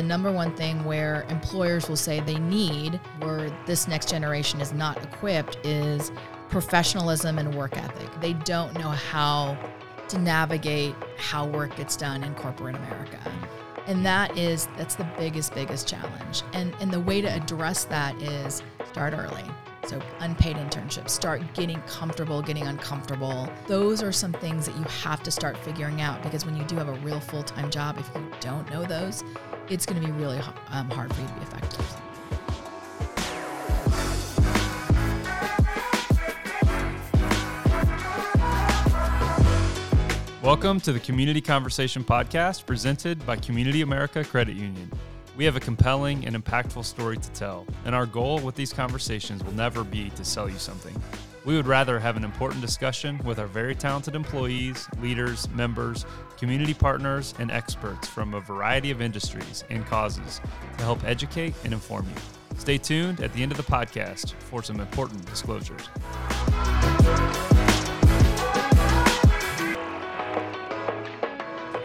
the number one thing where employers will say they need, where this next generation is not equipped, is professionalism and work ethic. They don't know how to navigate how work gets done in corporate America. And that is that's the biggest biggest challenge. And and the way to address that is start early. So unpaid internships, start getting comfortable, getting uncomfortable. Those are some things that you have to start figuring out because when you do have a real full-time job, if you don't know those, it's going to be really um, hard for you to be effective. Welcome to the Community Conversation Podcast presented by Community America Credit Union. We have a compelling and impactful story to tell, and our goal with these conversations will never be to sell you something. We would rather have an important discussion with our very talented employees, leaders, members, community partners, and experts from a variety of industries and causes to help educate and inform you. Stay tuned at the end of the podcast for some important disclosures.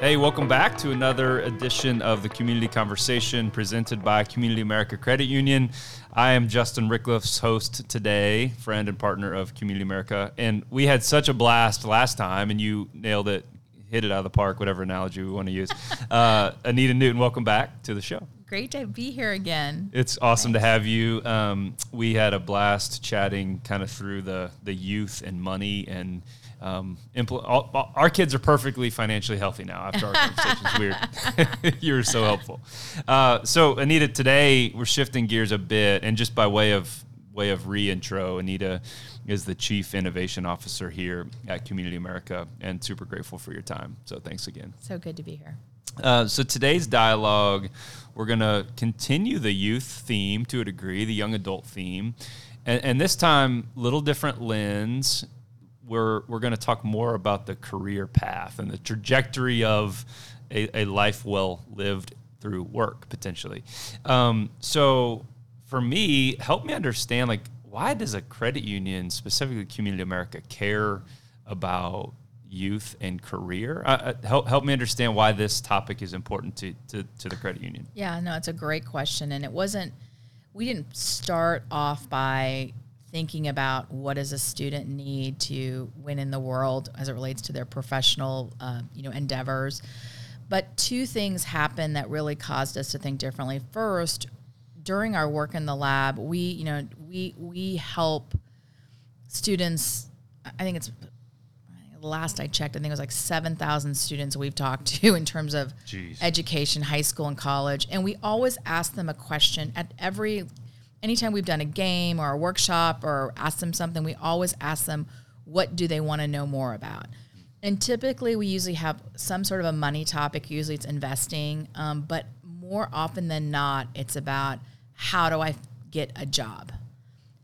Hey, welcome back to another edition of the Community Conversation presented by Community America Credit Union. I am Justin Ricklefs host today, friend and partner of Community America. And we had such a blast last time, and you nailed it, hit it out of the park, whatever analogy we want to use. Uh, Anita Newton, welcome back to the show. Great to be here again. It's awesome Thanks. to have you. Um, we had a blast chatting kind of through the, the youth and money and um, impl- all, our kids are perfectly financially healthy now after our conversation's weird. you were so helpful. Uh, so Anita, today we're shifting gears a bit, and just by way of way of reintro, Anita is the chief innovation officer here at Community America, and super grateful for your time. So thanks again. So good to be here. Uh, so today's dialogue, we're going to continue the youth theme to a degree, the young adult theme, and, and this time, little different lens we're we're going to talk more about the career path and the trajectory of a, a life well lived through work potentially. Um, so for me, help me understand like why does a credit union, specifically Community America, care about youth and career? Uh, help help me understand why this topic is important to, to to the credit union. Yeah, no, it's a great question, and it wasn't. We didn't start off by thinking about what does a student need to win in the world as it relates to their professional uh, you know endeavors but two things happened that really caused us to think differently first during our work in the lab we you know we we help students i think it's last I checked, I think it was like 7,000 students we've talked to in terms of Jeez. education, high school and college. And we always ask them a question at every anytime we've done a game or a workshop or asked them something, we always ask them what do they want to know more about. And typically, we usually have some sort of a money topic. Usually, it's investing, um, but more often than not, it's about how do I get a job?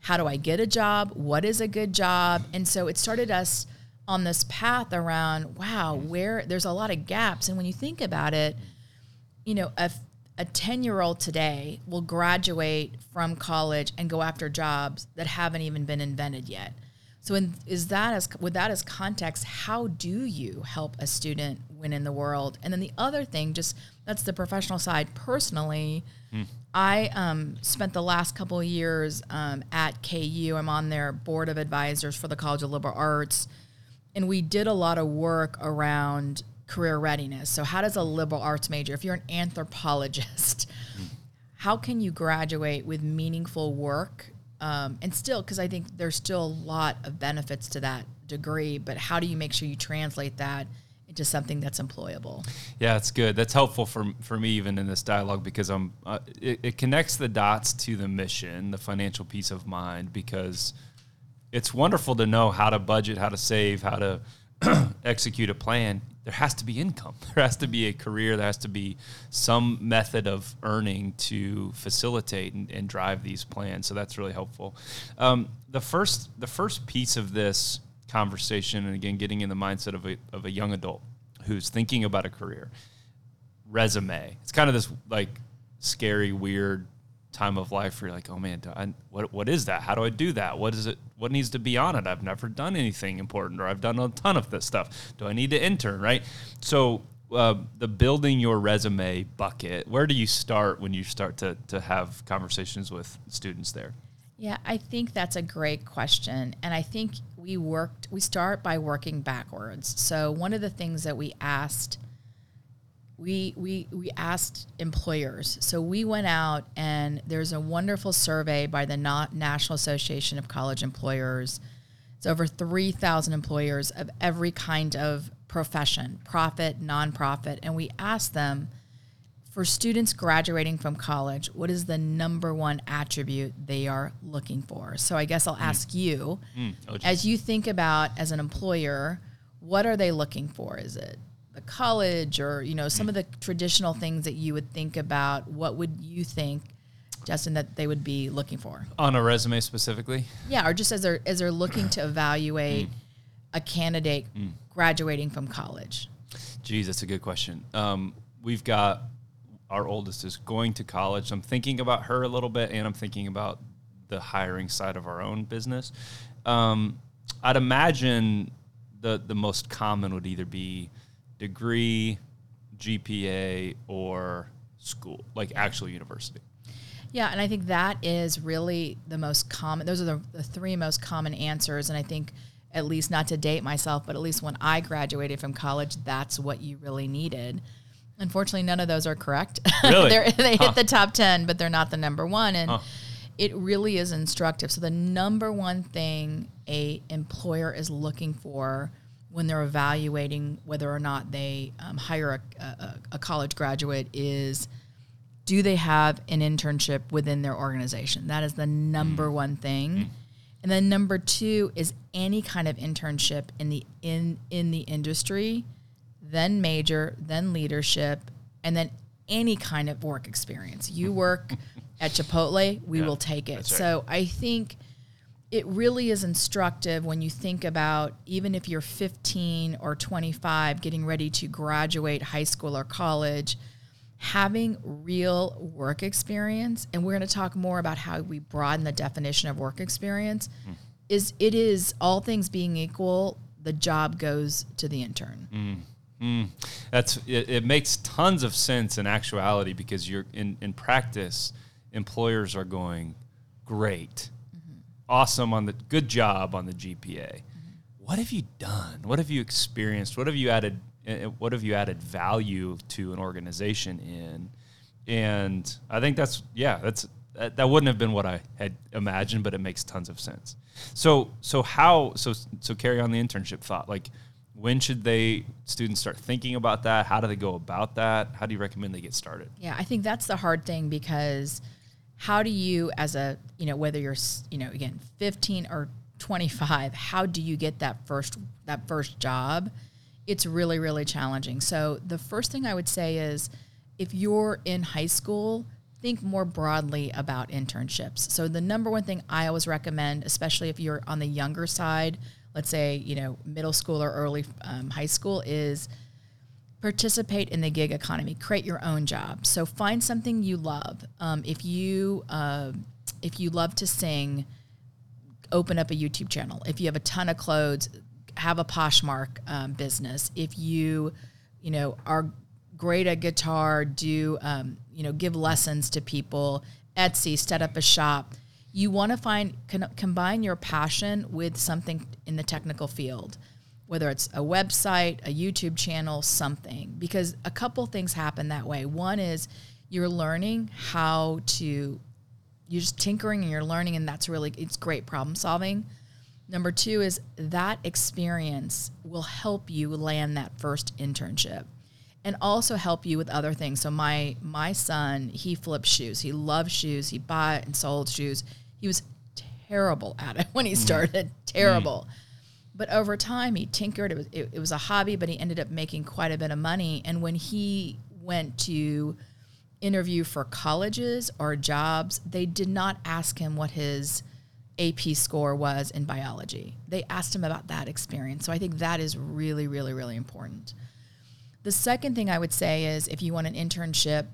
How do I get a job? What is a good job? And so it started us on this path around wow, where there's a lot of gaps. And when you think about it, you know, a a 10 year old today will graduate from college and go after jobs that haven't even been invented yet. So, in, is that as with that as context, how do you help a student win in the world? And then the other thing, just that's the professional side. Personally, mm. I um, spent the last couple of years um, at KU. I'm on their board of advisors for the College of Liberal Arts, and we did a lot of work around career readiness. So, how does a liberal arts major, if you're an anthropologist, how can you graduate with meaningful work? Um, and still, because I think there's still a lot of benefits to that degree, but how do you make sure you translate that into something that's employable? Yeah, that's good. That's helpful for for me even in this dialogue because I'm uh, it, it connects the dots to the mission, the financial peace of mind, because it's wonderful to know how to budget, how to save, how to execute a plan there has to be income. There has to be a career. There has to be some method of earning to facilitate and, and drive these plans. So that's really helpful. Um, the first, the first piece of this conversation, and again, getting in the mindset of a, of a young adult who's thinking about a career, resume. It's kind of this like scary, weird time of life where you're like, oh man, I, what what is that? How do I do that? What is it? What needs to be on it? I've never done anything important, or I've done a ton of this stuff. Do I need to intern? Right. So uh, the building your resume bucket, where do you start when you start to, to have conversations with students there? Yeah, I think that's a great question. And I think we worked, we start by working backwards. So, one of the things that we asked, we, we, we asked employers. So, we went out and there's a wonderful survey by the National Association of College Employers. It's over 3,000 employers of every kind of profession, profit, nonprofit. And we asked them, for students graduating from college, what is the number one attribute they are looking for? So I guess I'll mm. ask you, mm. as you think about as an employer, what are they looking for? Is it the college or you know some of the traditional things that you would think about? What would you think, Justin, that they would be looking for on a resume specifically? Yeah, or just as they're as they're looking to evaluate mm. a candidate mm. graduating from college. Geez, that's a good question. Um, we've got our oldest is going to college. I'm thinking about her a little bit, and I'm thinking about the hiring side of our own business. Um, I'd imagine the the most common would either be degree, GPA, or school, like actual university. Yeah, and I think that is really the most common. Those are the, the three most common answers, and I think at least not to date myself, but at least when I graduated from college, that's what you really needed. Unfortunately, none of those are correct. Really? they huh. hit the top 10, but they're not the number one. And huh. it really is instructive. So the number one thing a employer is looking for when they're evaluating whether or not they um, hire a, a, a college graduate is do they have an internship within their organization? That is the number mm. one thing. Mm. And then number two is any kind of internship in the in in the industry then major, then leadership, and then any kind of work experience. You work at Chipotle, we yeah, will take it. Right. So I think it really is instructive when you think about even if you're 15 or 25 getting ready to graduate high school or college having real work experience and we're going to talk more about how we broaden the definition of work experience mm. is it is all things being equal the job goes to the intern mm. Mm, that's it, it, makes tons of sense in actuality because you're in, in practice, employers are going, great. Awesome on the good job on the GPA. What have you done? What have you experienced? What have you added? Eh, eh, what have you added value to an organization in? And I think that's yeah, that's that, that wouldn't have been what I had imagined, but it makes tons of sense. So so how so so carry on the internship thought like when should they students start thinking about that how do they go about that how do you recommend they get started yeah i think that's the hard thing because how do you as a you know whether you're you know again 15 or 25 how do you get that first that first job? It's really really challenging. So the first thing i would say is if you're in high school think more broadly about internships. So the number one thing i always recommend especially if you're on the younger side let's say, you know, middle school or early um, high school is participate in the gig economy. Create your own job. So find something you love. Um, if you uh, if you love to sing, open up a YouTube channel. If you have a ton of clothes, have a Poshmark um, business. If you, you know, are great at guitar, do um, you know, give lessons to people. Etsy, set up a shop you want to find combine your passion with something in the technical field whether it's a website a youtube channel something because a couple things happen that way one is you're learning how to you're just tinkering and you're learning and that's really it's great problem solving number two is that experience will help you land that first internship and also help you with other things so my my son he flips shoes he loves shoes he bought and sold shoes he was terrible at it when he mm. started, mm. terrible. Mm. But over time, he tinkered. It was it, it was a hobby, but he ended up making quite a bit of money. And when he went to interview for colleges or jobs, they did not ask him what his AP score was in biology. They asked him about that experience. So I think that is really, really, really important. The second thing I would say is if you want an internship,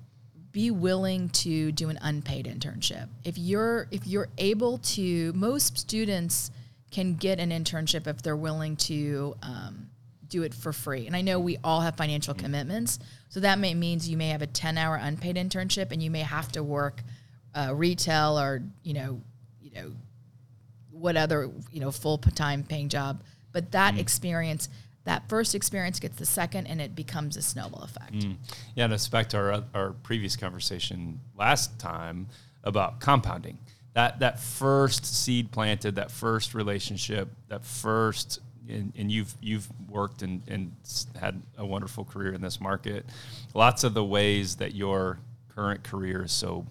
be willing to do an unpaid internship. If you're if you're able to, most students can get an internship if they're willing to um, do it for free. And I know we all have financial commitments, so that may means you may have a 10-hour unpaid internship and you may have to work uh, retail or, you know, you know, what other, you know, full-time paying job. But that experience that first experience gets the second and it becomes a snowball effect. Mm. Yeah, and it's back to our our previous conversation last time about compounding. That that first seed planted, that first relationship, that first and, and you've you've worked and, and had a wonderful career in this market. Lots of the ways that your current career is so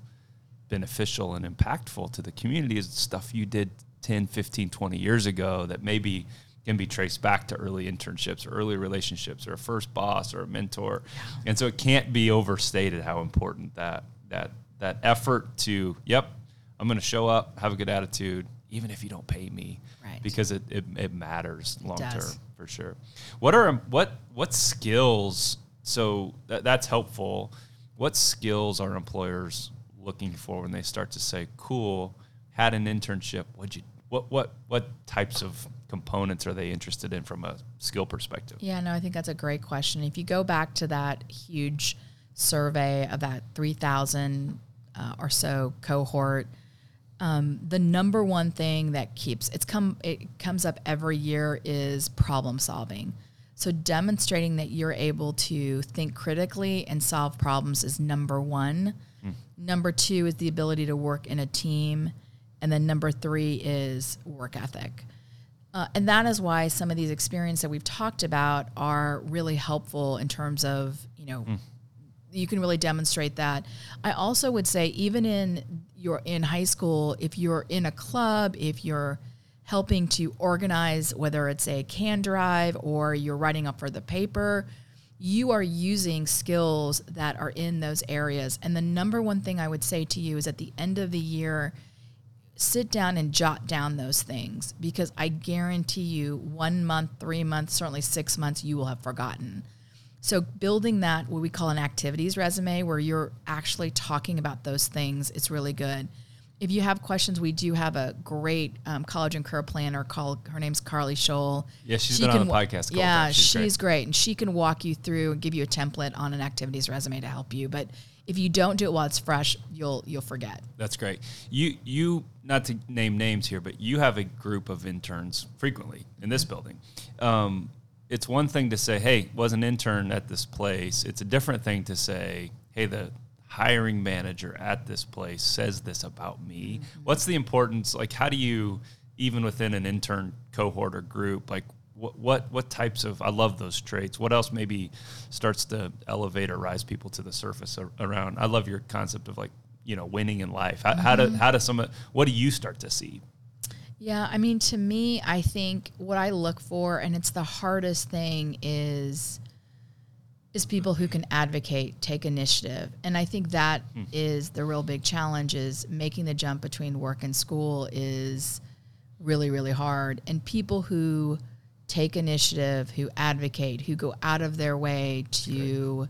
beneficial and impactful to the community is stuff you did 10, 15, 20 years ago that maybe can be traced back to early internships or early relationships or a first boss or a mentor. And so it can't be overstated how important that that that effort to, yep, I'm going to show up, have a good attitude, even if you don't pay me, right. because it, it, it matters long term for sure. What are what what skills? So that, that's helpful. What skills are employers looking for when they start to say, "Cool, had an internship. What you what what what types of components are they interested in from a skill perspective? Yeah, no, I think that's a great question. If you go back to that huge survey of that 3,000 uh, or so cohort, um, the number one thing that keeps it's come it comes up every year is problem solving. So demonstrating that you're able to think critically and solve problems is number one. Number two is the ability to work in a team, and then number three is work ethic. Uh, and that is why some of these experiences that we've talked about are really helpful in terms of, you know, you can really demonstrate that. I also would say even in your in high school, if you're in a club, if you're helping to organize whether it's a can drive or you're writing up for the paper, you are using skills that are in those areas. And the number one thing I would say to you is at the end of the year, sit down and jot down those things because I guarantee you one month, three months, certainly six months, you will have forgotten. So building that, what we call an activities resume, where you're actually talking about those things, it's really good. If you have questions, we do have a great um, college and career planner called, her name's Carly Scholl. Yeah, she's been on the podcast Yeah. She's she's, great. great. And she can walk you through and give you a template on an activities resume to help you. But if you don't do it while it's fresh, you'll you'll forget. That's great. You you not to name names here, but you have a group of interns frequently in this building. Um, it's one thing to say, "Hey, was an intern at this place." It's a different thing to say, "Hey, the hiring manager at this place says this about me." Mm-hmm. What's the importance? Like, how do you even within an intern cohort or group, like what what what types of I love those traits. What else maybe starts to elevate or rise people to the surface around? I love your concept of like you know winning in life. How, how do mm-hmm. how does some what do you start to see? Yeah, I mean, to me, I think what I look for, and it's the hardest thing, is is people who can advocate, take initiative, and I think that hmm. is the real big challenge. Is making the jump between work and school is really, really hard, and people who take initiative, who advocate, who go out of their way to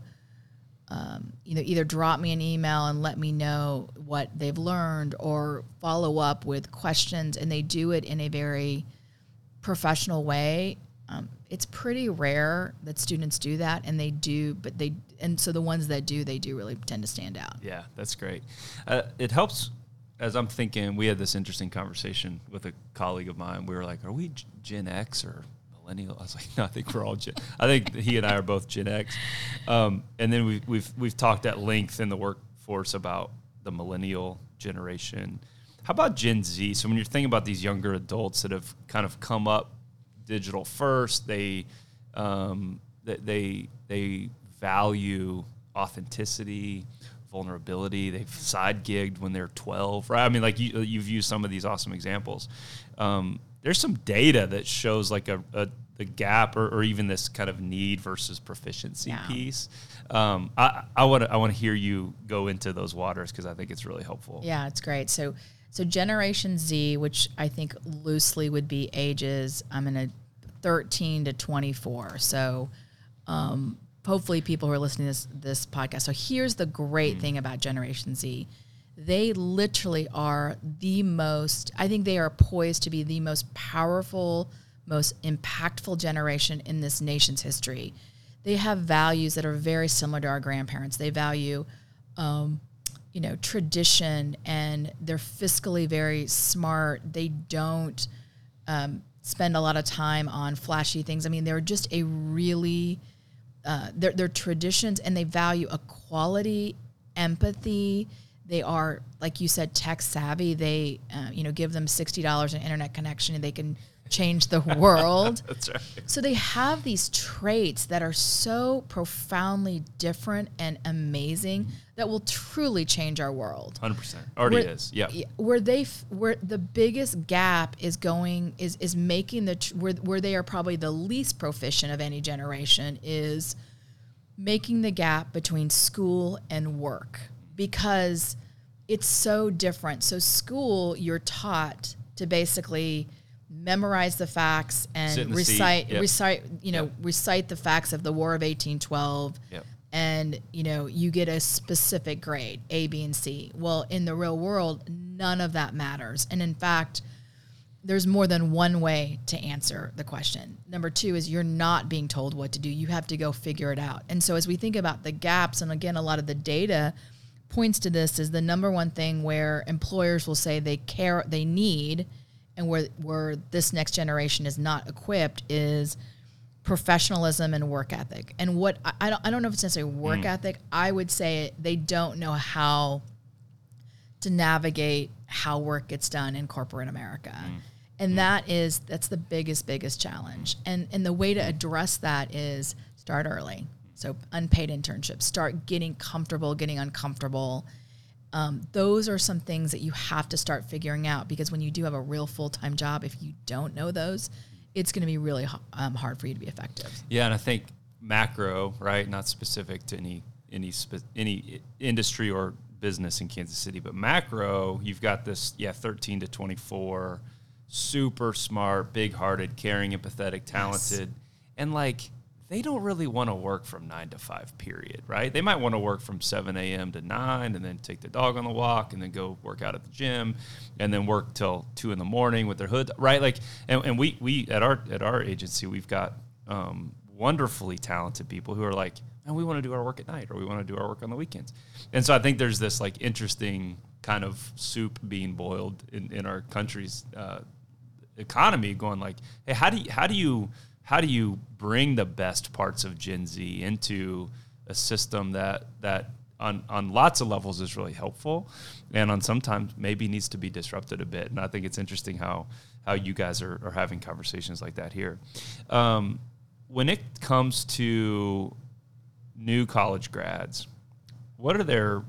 um, you know, either drop me an email and let me know what they've learned or follow up with questions and they do it in a very professional way. Um, it's pretty rare that students do that and they do, but they, and so the ones that do, they do really tend to stand out. Yeah, that's great. Uh, it helps as I'm thinking. We had this interesting conversation with a colleague of mine. We were like, "Are we Gen X or millennial?" I was like, "No, I think we're all Gen." I think he and I are both Gen X. Um, and then we, we've we've talked at length in the workforce about the millennial generation. How about Gen Z? So when you're thinking about these younger adults that have kind of come up digital first, they um, they they, value authenticity, vulnerability. They've side gigged when they're 12, right? I mean, like you, you've used some of these awesome examples. Um, there's some data that shows like a, a the gap or, or even this kind of need versus proficiency Yeah. piece. Um, I I want to I want to hear you go into those waters because I think it's really helpful. Yeah, it's great. So, so Generation Z, which I think loosely would be ages, I'm in a 13 to 24. So, um, hopefully, people who are listening to this this podcast. So, here's the great thing about Generation Z: they literally are the most. I think they are poised to be the most powerful most impactful generation in this nation's history. They have values that are very similar to our grandparents. They value, um, you know, tradition, and they're fiscally very smart. They don't um, spend a lot of time on flashy things. I mean, they're just a really uh, their their traditions, and they value equality, empathy. They are, like you said, tech savvy. They, uh, you know, give them sixty dollars an internet connection, and they can change the world. That's right. So they have these traits that are so profoundly different and amazing that will truly change our world. Hundred percent. Already Where- is. Yeah. Where they f- where the biggest gap is going is is making the tr- where where they are probably the least proficient of any generation is making the gap between school and work because it's so different. So school you're taught to basically memorize the facts and the recite Yep. recite you know Yep. recite the facts of the War of 1812 Yep. and you know you get a specific grade a b and c well in the real world none of that matters and in fact there's more than one way to answer the question number two is you're not being told what to do you have to go figure it out and so as we think about the gaps and again a lot of the data points to this is the number one thing where employers will say they care they need and where where this next generation is not equipped is professionalism and work ethic. And what I, I don't I don't know if it's necessarily work mm. ethic. I would say they don't know how to navigate how work gets done in corporate America. Mm. And mm. that is that's the biggest biggest challenge. And and the way to address that is start early. So unpaid internships, start getting comfortable, getting uncomfortable. Um, those are some things that you have to start figuring out because when you do have a real full time job, if you don't know those, it's going to be really um, hard for you to be effective. Yeah, and I think macro, right? Not specific to any any spe- any industry or business in Kansas City, but macro, you've got this yeah, 13 to 24, super smart, big-hearted, caring, empathetic, talented, and like they don't really want to work from nine to five, period, right? They might want to work from 7 a.m. to nine and then take the dog on the walk and then go work out at the gym and then work till two in the morning with their hood, right? Like, and, and we, we, at our, at our agency, we've got um, wonderfully talented people who are like, and we want to do our work at night or we want to do our work on the weekends. And so I think there's this like interesting kind of soup being boiled in, in our country's uh, economy going like, hey, how do you, how do you, how do you bring the best parts of Gen Z into a system that that on on lots of levels is really helpful, and on sometimes maybe needs to be disrupted a bit. And I think it's interesting how how you guys are, are having conversations like that here. Um, when it comes to new college grads, what are their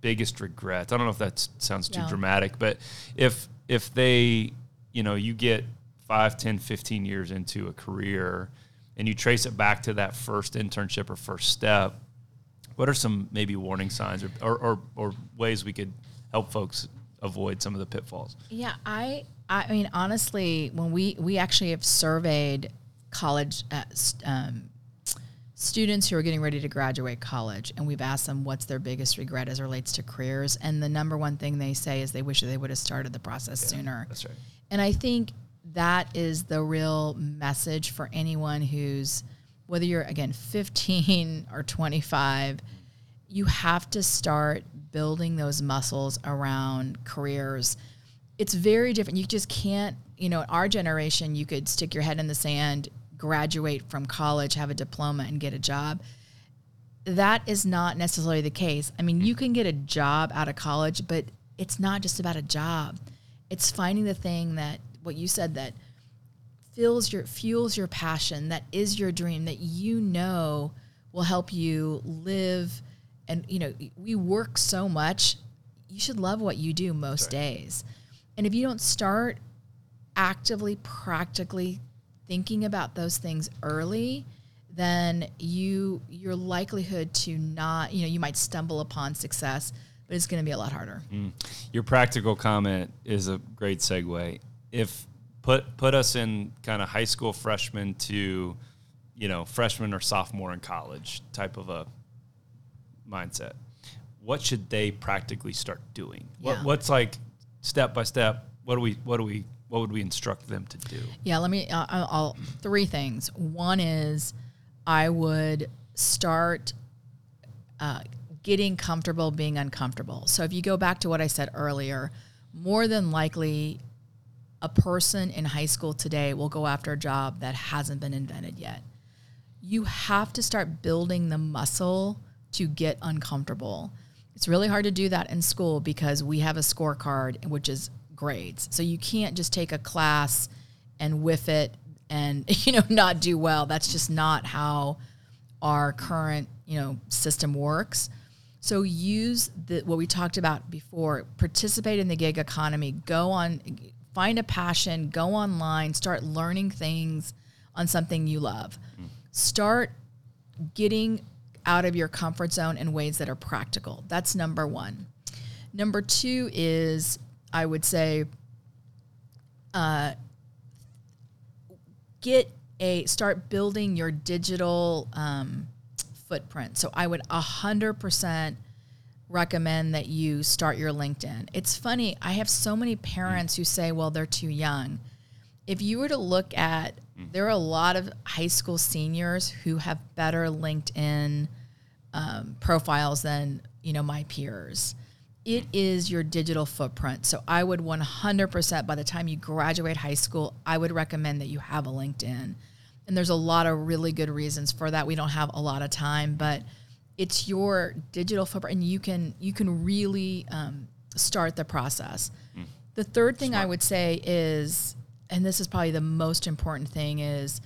biggest regrets? I don't know if that sounds too dramatic, but if if they, you know, you get 5, 10, 15 years into a career and you trace it back to that first internship or first step, what are some maybe warning signs or, or, or, or ways we could help folks avoid some of the pitfalls? Yeah, I I mean honestly, when we we actually have surveyed college uh, um, students who are getting ready to graduate college, and we've asked them what's their biggest regret as it relates to careers, and the number one thing they say is they wish they would have started the process sooner. That's right. And I think that is the real message for anyone who's, whether you're again 15 or 25, you have to start building those muscles around careers. It's very different. You just can't, you know, our generation, you could stick your head in the sand, graduate from college, have a diploma, and get a job that is not necessarily the case. I mean, you can get a job out of college, but it's not just about a job. It's finding the thing that what you said that fills your fuels your passion, that is your dream, that you know will help you live and you know, we work so much, you should love what you do most days. And if you don't start actively practically thinking about those things early, then you your likelihood to not, you know, you might stumble upon success, but it's going to be a lot harder. Mm. Your practical comment is a great segue. If put put us in kind of high school freshman to, you know, freshman or sophomore in college type of a mindset, what should they practically start doing? Yeah. What, what's like step by step? What do we what do we what would we instruct them to do? Yeah, let me. Uh, I'll, I'll three things. One is I would start uh, getting comfortable being uncomfortable. So if you go back to what I said earlier, more than likely, a person in high school today will go after a job that hasn't been invented yet. You have to start building the muscle to get uncomfortable. It's really hard to do that in school because we have a scorecard, which is grades. So you can't just take a class and whiff it and you know not do well. That's just not how our current you know system works. So use the what we talked about before. Participate in the gig economy. Go on, find a passion. Go online. Start learning things on something you love. Start getting out of your comfort zone in ways that are practical. That's number one. Number two is I would say, uh, get a start building your digital um, footprint. So I would a hundred percent recommend that you start your LinkedIn. It's funny. I have so many parents who say, "Well, they're too young." If you were to look at, there are a lot of high school seniors who have better LinkedIn um, profiles than you know my peers it is your digital footprint. So I would 100% by the time you graduate high school, I would recommend that you have a LinkedIn. And there's a lot of really good reasons for that. We don't have a lot of time, but it's your digital footprint, and you can you can really um, start the process. Mm. The third thing Smart. I would say is, and this is probably the most important thing, is,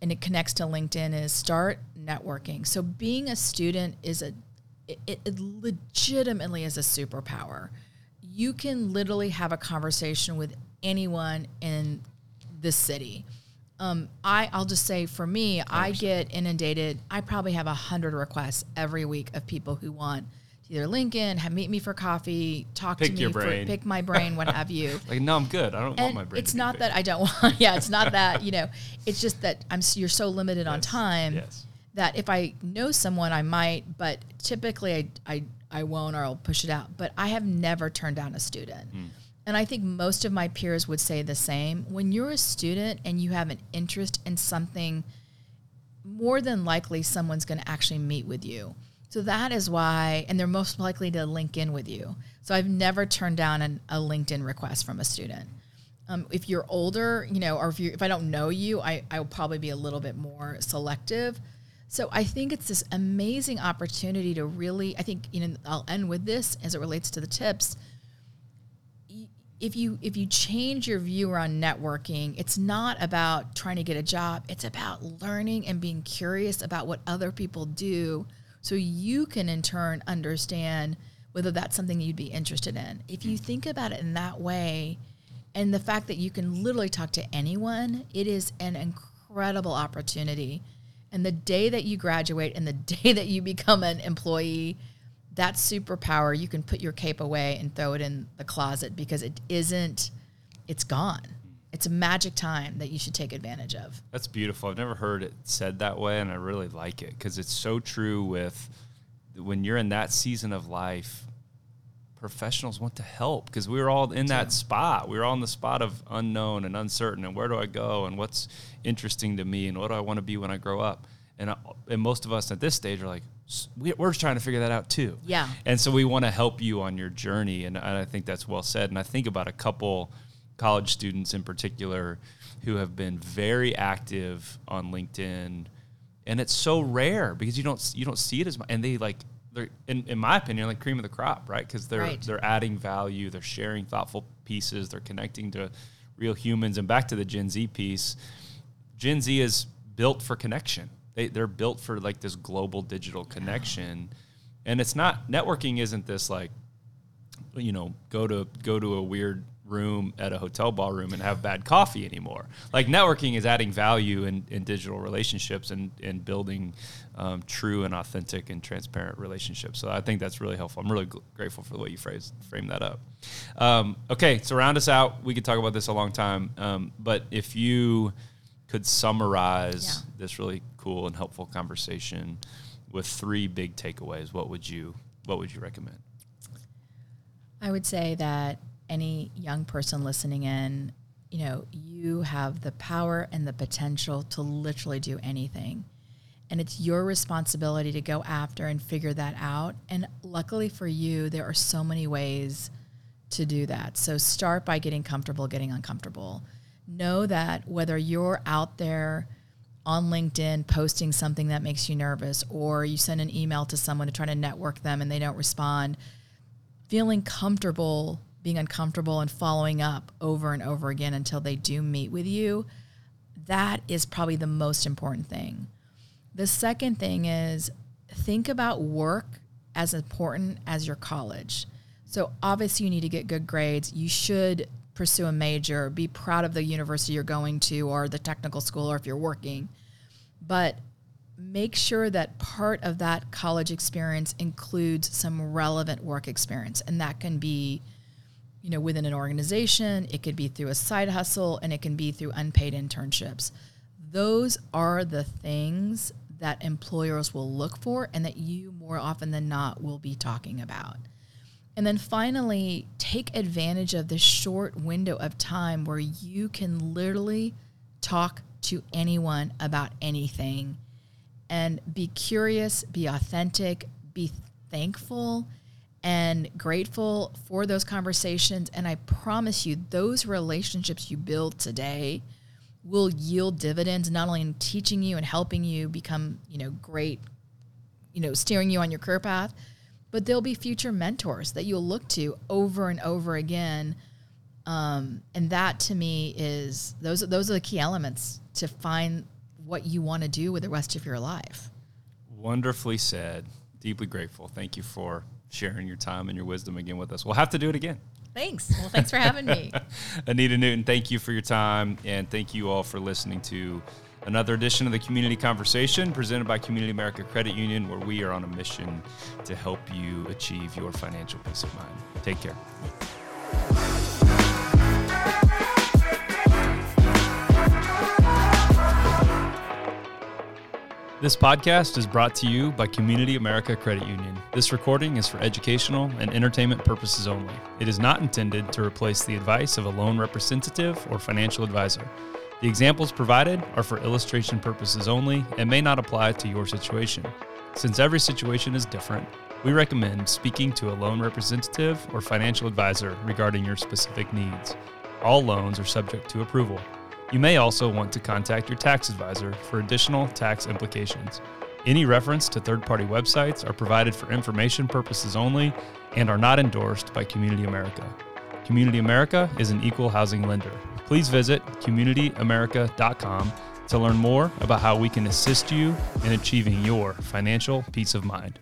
and it connects to LinkedIn, is start networking. So being a student is a it, it legitimately is a superpower. You can literally have a conversation with anyone in this city. Um, I, I'll just say for me, 100%. I get inundated. I probably have a hundred requests every week of people who want to either Lincoln, have meet me for coffee, talk pick to me, for, pick my brain, what have you. like, no, I'm good. I don't and want my brain. It's not that I don't want. Yeah, it's not that you know. It's just that I'm. You're so limited yes. on time. Yes that if I know someone, I might, but typically I, I, I won't or I'll push it out. But I have never turned down a student. Mm. And I think most of my peers would say the same. When you're a student and you have an interest in something, more than likely someone's going to actually meet with you. So that is why, and they're most likely to link in with you. So I've never turned down an, a LinkedIn request from a student. Um, if you're older, you know, or if you if I don't know you, I I will probably be a little bit more selective. So I think it's this amazing opportunity to really, I think, you know, I'll end with this as it relates to the tips. If you if you change your view around networking, it's not about trying to get a job. It's about learning and being curious about what other people do so you can in turn understand whether that's something you'd be interested in. If you think about it in that way, and the fact that you can literally talk to anyone, it is an incredible opportunity and the day that you graduate and the day that you become an employee, that superpower, you can put your cape away and throw it in the closet because it isn't, it's gone. It's a magic time that you should take advantage of. That's beautiful. I've never heard it said that way, and I really like it because it's so true with when you're in that season of life professionals want to help because we were all in that spot. We were all in the spot of unknown and uncertain, and where do I go, and what's interesting to me, and what do I want to be when I grow up. And, uh, and most of us at this stage are like, we're just trying to figure that out too. Yeah. And so we want to help you on your journey, and I think that's well said. And I think about a couple college students in particular who have been very active on LinkedIn, and it's so rare because you don't you don't see it as much, and they like they're in, in my opinion like cream of the crop right because they're right. they're adding value they're sharing thoughtful pieces they're connecting to real humans and back to the gen z piece gen z is built for connection they, they're built for like this global digital connection and it's not networking isn't this like you know go to go to a weird room at a hotel ballroom and have bad coffee anymore. Like networking is adding value in, in digital relationships and, and building um, true and authentic and transparent relationships. So I think that's really helpful. I'm really grateful for the way you phrase frame that up. Um, okay, so round us out. We could talk about this a long time, um, but if you could summarize yeah. this really cool and helpful conversation with three big takeaways, what would you what would you recommend? I would say that any young person listening in, you know, you have the power and the potential to literally do anything. And it's your responsibility to go after and figure that out. And luckily for you, there are so many ways to do that. So start by getting comfortable, getting uncomfortable. Know that whether you're out there on LinkedIn posting something that makes you nervous, or you send an email to someone to try to network them and they don't respond, feeling comfortable being uncomfortable and following up over and over again until they do meet with you, that is probably the most important thing. The second thing is think about work as important as your college. So obviously you need to get good grades. You should pursue a major, be proud of the university you're going to or the technical school or if you're working. But make sure that part of that college experience includes some relevant work experience and that can be you know within an organization, it could be through a side hustle and it can be through unpaid internships. Those are the things that employers will look for and that you more often than not will be talking about. And then finally, take advantage of this short window of time where you can literally talk to anyone about anything and be curious, be authentic, be thankful and grateful for those conversations. And I promise you, those relationships you build today will yield dividends, not only in teaching you and helping you become, you know, great, you know, steering you on your career path, but there'll be future mentors that you'll look to over and over again. Um, and that to me is those those are the key elements to find what you want to do with the rest of your life. Wonderfully said. Deeply grateful. Thank you for sharing your time and your wisdom again with us. We'll have to do it again. Thanks. Well, thanks for having me. Anita Newton, thank you for your time. And thank you all for listening to another edition of the Community Conversation presented by Community America Credit Union, where we are on a mission to help you achieve your financial peace of mind. Take care. This podcast is brought to you by Community America Credit Union. This recording is for educational and entertainment purposes only. It is not intended to replace the advice of a loan representative or financial advisor. The examples provided are for illustration purposes only and may not apply to your situation. Since every situation is different, we recommend speaking to a loan representative or financial advisor regarding your specific needs. All loans are subject to approval. You may also want to contact your tax advisor for additional tax implications. Any reference to third party websites are provided for information purposes only and are not endorsed by Community America. Community America is an equal housing lender. Please visit communityamerica.com to learn more about how we can assist you in achieving your financial peace of mind.